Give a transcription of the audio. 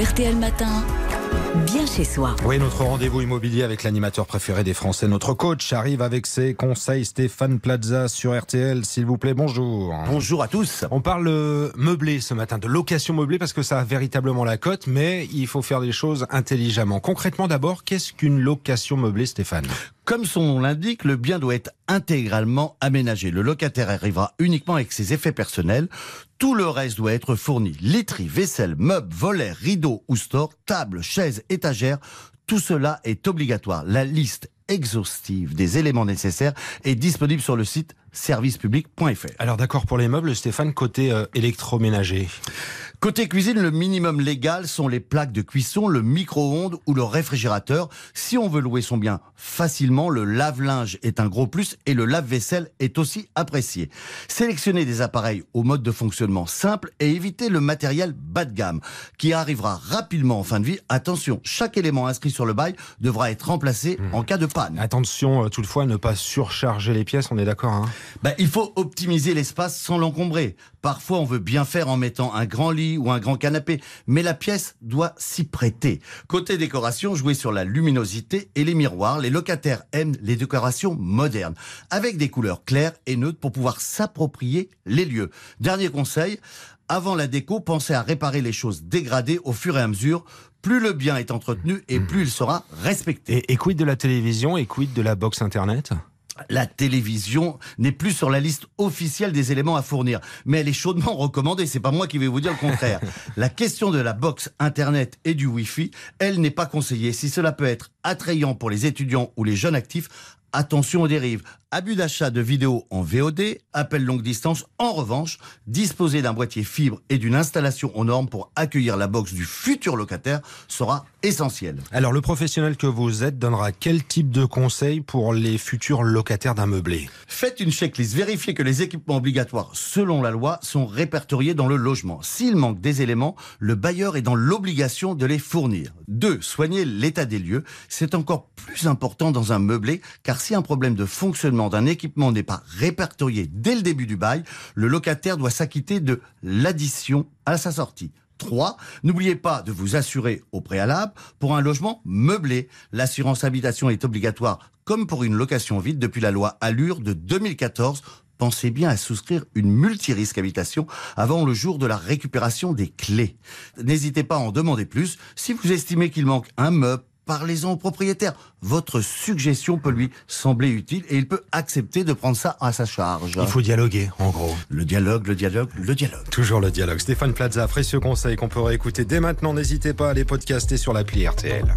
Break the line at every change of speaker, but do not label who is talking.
RTL Matin, bien chez soi.
Oui, notre rendez-vous immobilier avec l'animateur préféré des Français, notre coach, arrive avec ses conseils. Stéphane Plaza sur RTL, s'il vous plaît, bonjour.
Bonjour à tous.
On parle euh, meublé ce matin, de location meublée, parce que ça a véritablement la cote, mais il faut faire des choses intelligemment. Concrètement, d'abord, qu'est-ce qu'une location meublée, Stéphane?
Comme son nom l'indique, le bien doit être intégralement aménagé. Le locataire arrivera uniquement avec ses effets personnels. Tout le reste doit être fourni. Literie, vaisselle, meubles, volets, rideaux ou store, tables, chaises, étagères. Tout cela est obligatoire. La liste exhaustive des éléments nécessaires est disponible sur le site servicepublic.fr.
Alors d'accord pour les meubles, Stéphane, côté euh, électroménager.
Côté cuisine, le minimum légal sont les plaques de cuisson, le micro-ondes ou le réfrigérateur. Si on veut louer son bien facilement, le lave-linge est un gros plus et le lave-vaisselle est aussi apprécié. Sélectionnez des appareils au mode de fonctionnement simple et évitez le matériel bas de gamme qui arrivera rapidement en fin de vie. Attention, chaque élément inscrit sur le bail devra être remplacé en cas de panne.
Attention, euh, toutefois, ne pas surcharger les pièces, on est d'accord hein?
Ben, il faut optimiser l'espace sans l'encombrer. Parfois, on veut bien faire en mettant un grand lit ou un grand canapé, mais la pièce doit s'y prêter. Côté décoration, jouez sur la luminosité et les miroirs. Les locataires aiment les décorations modernes, avec des couleurs claires et neutres pour pouvoir s'approprier les lieux. Dernier conseil, avant la déco, pensez à réparer les choses dégradées au fur et à mesure. Plus le bien est entretenu et plus il sera respecté.
et, et quid de la télévision et quid de la box internet?
La télévision n'est plus sur la liste officielle des éléments à fournir, mais elle est chaudement recommandée. C'est pas moi qui vais vous dire le contraire. la question de la box internet et du Wi-Fi, elle n'est pas conseillée. Si cela peut être attrayant pour les étudiants ou les jeunes actifs, attention aux dérives. Abus d'achat de vidéos en VOD, appel longue distance. En revanche, disposer d'un boîtier fibre et d'une installation aux normes pour accueillir la box du futur locataire sera essentiel.
Alors, le professionnel que vous êtes donnera quel type de conseils pour les futurs locataires d'un meublé?
Faites une checklist, vérifiez que les équipements obligatoires selon la loi sont répertoriés dans le logement. S'il manque des éléments, le bailleur est dans l'obligation de les fournir. 2. Soignez l'état des lieux. C'est encore plus important dans un meublé si un problème de fonctionnement d'un équipement n'est pas répertorié dès le début du bail, le locataire doit s'acquitter de l'addition à sa sortie. 3. N'oubliez pas de vous assurer au préalable pour un logement meublé. L'assurance habitation est obligatoire comme pour une location vide depuis la loi Allure de 2014. Pensez bien à souscrire une multirisque habitation avant le jour de la récupération des clés. N'hésitez pas à en demander plus. Si vous estimez qu'il manque un meuble, parlez-en au propriétaire. Votre suggestion peut lui sembler utile et il peut accepter de prendre ça à sa charge.
Il faut dialoguer, en gros.
Le dialogue, le dialogue, le dialogue.
Toujours le dialogue. Stéphane Plaza, précieux conseil qu'on peut réécouter dès maintenant. N'hésitez pas à les podcaster sur l'appli RTL.